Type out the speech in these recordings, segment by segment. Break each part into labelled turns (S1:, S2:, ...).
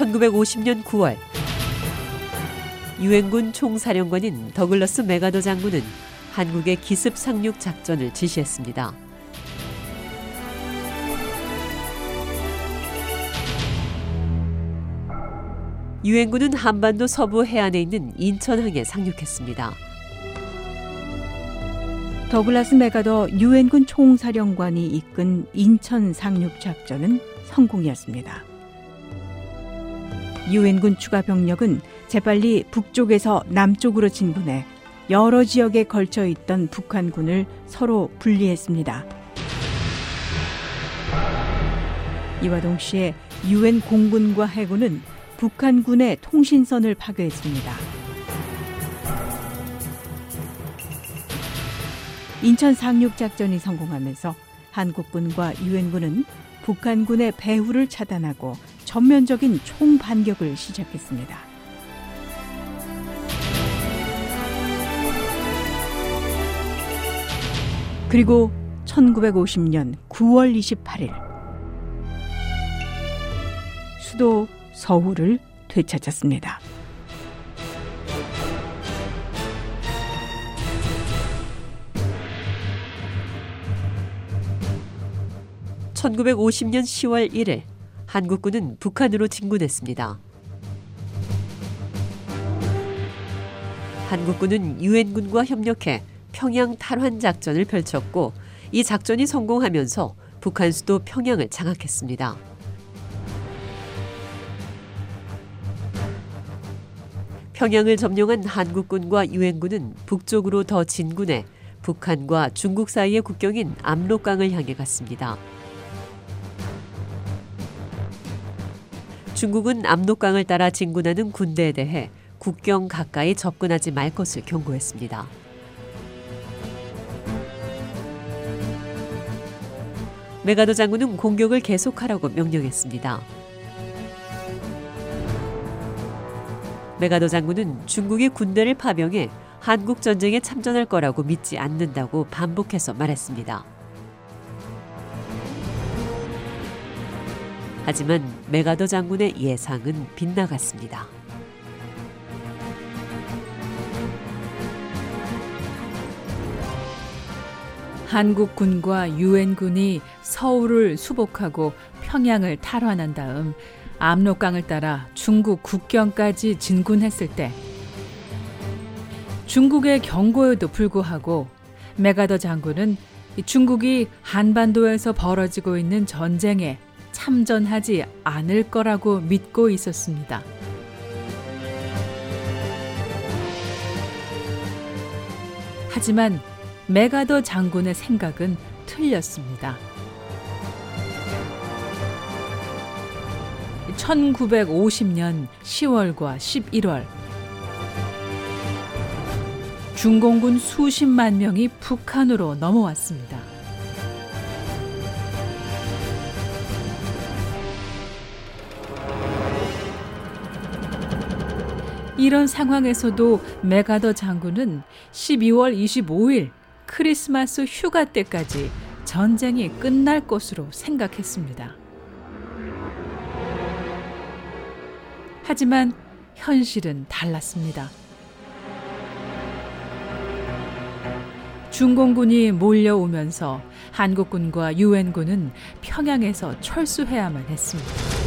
S1: 1950년 9월 유엔군 총사령관인 더글러스 메가더 장군은 한국의 기습 상륙 작전을 지시했습니다. 유엔군은 한반도 서부 해안에 있는 인천항에 상륙했습니다.
S2: 더글라스 메가더 유엔군 총사령관이 이끈 인천 상륙 작전은 성공이었습니다. 유엔군 추가 병력은 재빨리 북쪽에서 남쪽으로 진군해 여러 지역에 걸쳐 있던 북한군을 서로 분리했습니다. 이와 동시에 유엔 공군과 해군은 북한군의 통신선을 파괴했습니다. 인천 상륙 작전이 성공하면서 한국군과 유엔군은 북한군의 배후를 차단하고 전면적인 총반격을 시작했습니다. 그리고 1950년 9월 28일 수도 서울을 되찾았습니다.
S1: (1950년 10월 1일) 한국군은 북한으로 진군했습니다. 한국군은 유엔군과 협력해 평양 탈환 작전을 펼쳤고 이 작전이 성공하면서 북한 수도 평양을 장악했습니다. 평양을 점령한 한국군과 유엔군은 북쪽으로 더 진군해 북한과 중국 사이의 국경인 압록강을 향해 갔습니다. 중국은 압록강을 따라 진군하는 군대에 대해 국경 가까이 접근하지 말 것을 경고했습니다. 메가더 장군은 공격을 계속하라고 명령했습니다. 메가더 장군은 중국의 군대를 파병해 한국 전쟁에 참전할 거라고 믿지 않는다고 반복해서 말했습니다. 하지만 메가더 장군의 예상은 빗나갔습니다.
S3: 한국군과 유엔군이 서울을 수복하고 평양을 탈환한 다음 압록강을 따라 중국 국경까지 진군했을 때 중국의 경고에도 불구하고 메가더 장군은 중국이 한반도에서 벌어지고 있는 전쟁에 참전하지 않을 거라고 믿고 있었습니다. 하지만 메가더 장군의 생각은 틀렸습니다. 1950년 10월과 11월 중공군 수십만 명이 북한으로 넘어왔습니다. 이런 상황에서도 메가더 장군은 12월 25일 크리스마스 휴가 때까지 전쟁이 끝날 것으로 생각했습니다. 하지만 현실은 달랐습니다. 중공군이 몰려오면서 한국군과 유엔군은 평양에서 철수해야만 했습니다.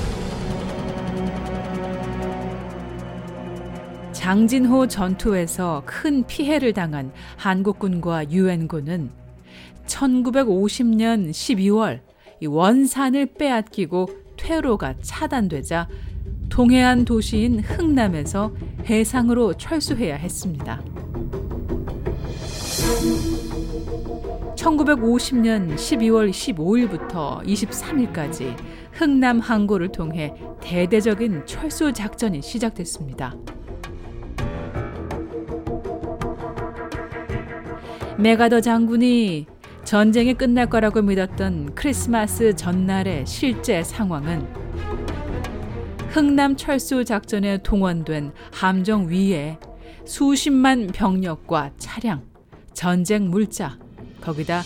S3: 장진호 전투에서 큰 피해를 당한 한국군과 유엔군은 1950년 12월 원산을 빼앗기고 퇴로가 차단되자 동해안 도시인 흥남에서 해상으로 철수해야 했습니다. 1950년 12월 15일부터 23일까지 흥남 항구를 통해 대대적인 철수 작전이 시작됐습니다. 메가더 장군이 전쟁이 끝날 거라고 믿었던 크리스마스 전날의 실제 상황은 흥남 철수 작전에 동원된 함정 위에 수십만 병력과 차량, 전쟁 물자, 거기다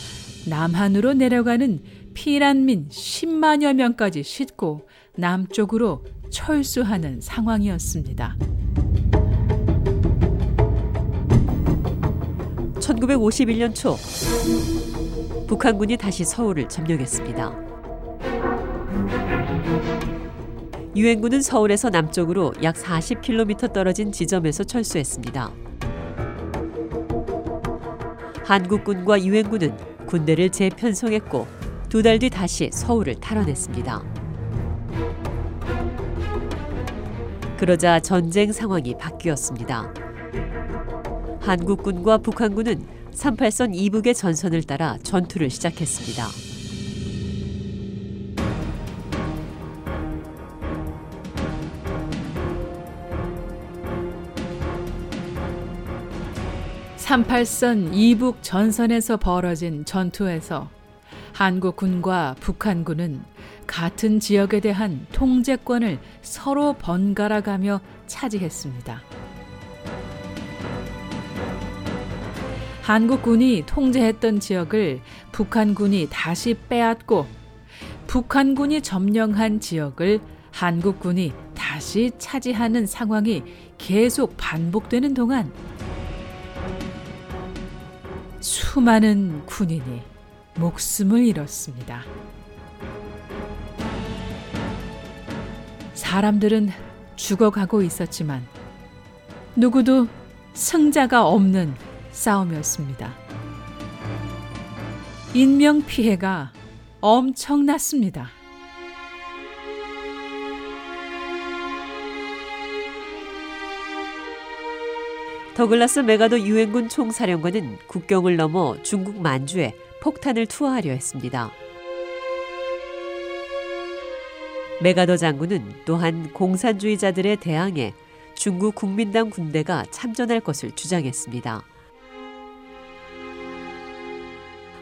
S3: 남한으로 내려가는 피난민 10만여 명까지 싣고 남쪽으로 철수하는 상황이었습니다.
S1: 1951년 초 북한군이 다시 서울을 점령했습니다. 유엔군은 서울에서 남쪽으로 약 40km 떨어진 지점에서 철수했습니다. 한국군과 유엔군은 군대를 재편성했고 두 달 뒤 다시 서울을 탈환했습니다. 그러자 전쟁 상황이 바뀌었습니다. 한국군과 북한군은 38선 이북의 전선을 따라 전투를 시작했습니다.
S3: (38선) 이북 전선에서 벌어진 전투에서 한국군과 북한군은 같은 지역에 대한 통제권을 서로 번갈아가며 차지했습니다. 한국군이 통제했던 지역을 북한군이 다시 빼앗고 북한군이 점령한 지역을 한국군이 다시 차지하는 상황이 계속 반복되는 동안 수많은 군인이 목숨을 잃었습니다. 사람들은 죽어가고 있었지만 누구도 승자가 없는 싸움이었습니다. 인명 피해가 엄청났습니다.
S1: 더글라스 메가더 유엔군 총사령관은 국경을 넘어 중국 만주에 폭탄을 투하하려 했습니다. 메가더 장군은 또한 공산주의자들에 대항해 중국 국민당 군대가 참전할 것을 주장했습니다.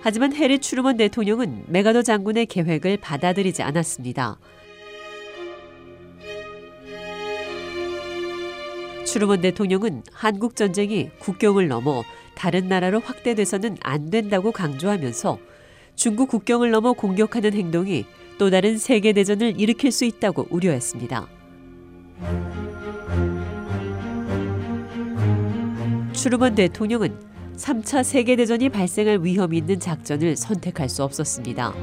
S1: 하지만 해리 추르먼 대통령은 메가더 장군의 계획을 받아들이지 않았습니다. 추르먼 대통령은 한국 전쟁이 국경을 넘어 다른 나라로 확대돼서는 안 된다고 강조하면서 중국 국경을 넘어 공격하는 행동이 또 다른 세계 대전을 일으킬 수 있다고 우려했습니다. 추르먼 대통령은 3차 세계대전이 발생할 위험이 있는 작전을 선택할 수 없었습니다.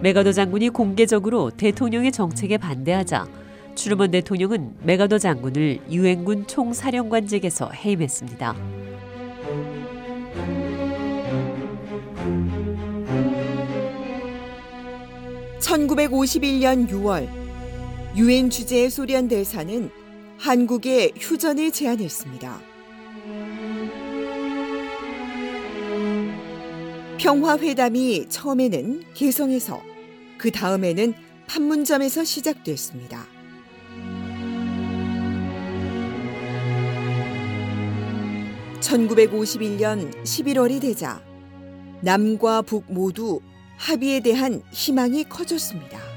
S1: 메가더 장군이 공개적으로 대통령의 정책에 반대하자 추르먼 대통령은 메가더 장군을 유엔군 총사령관직에서 해임했습니다.
S4: (1951년 6월) 유엔 주재 소련 대사는 한국에 휴전을 제안했습니다. 평화회담이 처음에는 개성에서 그 다음에는 판문점에서 시작됐습니다. (1951년 11월이) 되자 남과 북 모두 합의에 대한 희망이 커졌습니다.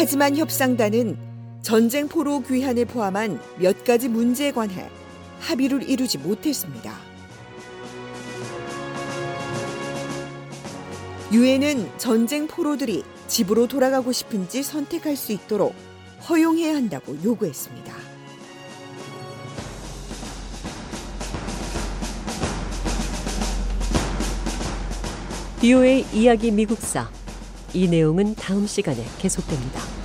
S4: 하지만 협상단은 전쟁 포로 귀환을 포함한 몇 가지 문제에 관해 합의를 이루지 못했습니다. 유엔은 전쟁 포로들이 집으로 돌아가고 싶은지 선택할 수 있도록 허용해야 한다고 요구했습니다.
S1: 비오의 이야기 미국사 이 내용은 다음 시간에 계속됩니다.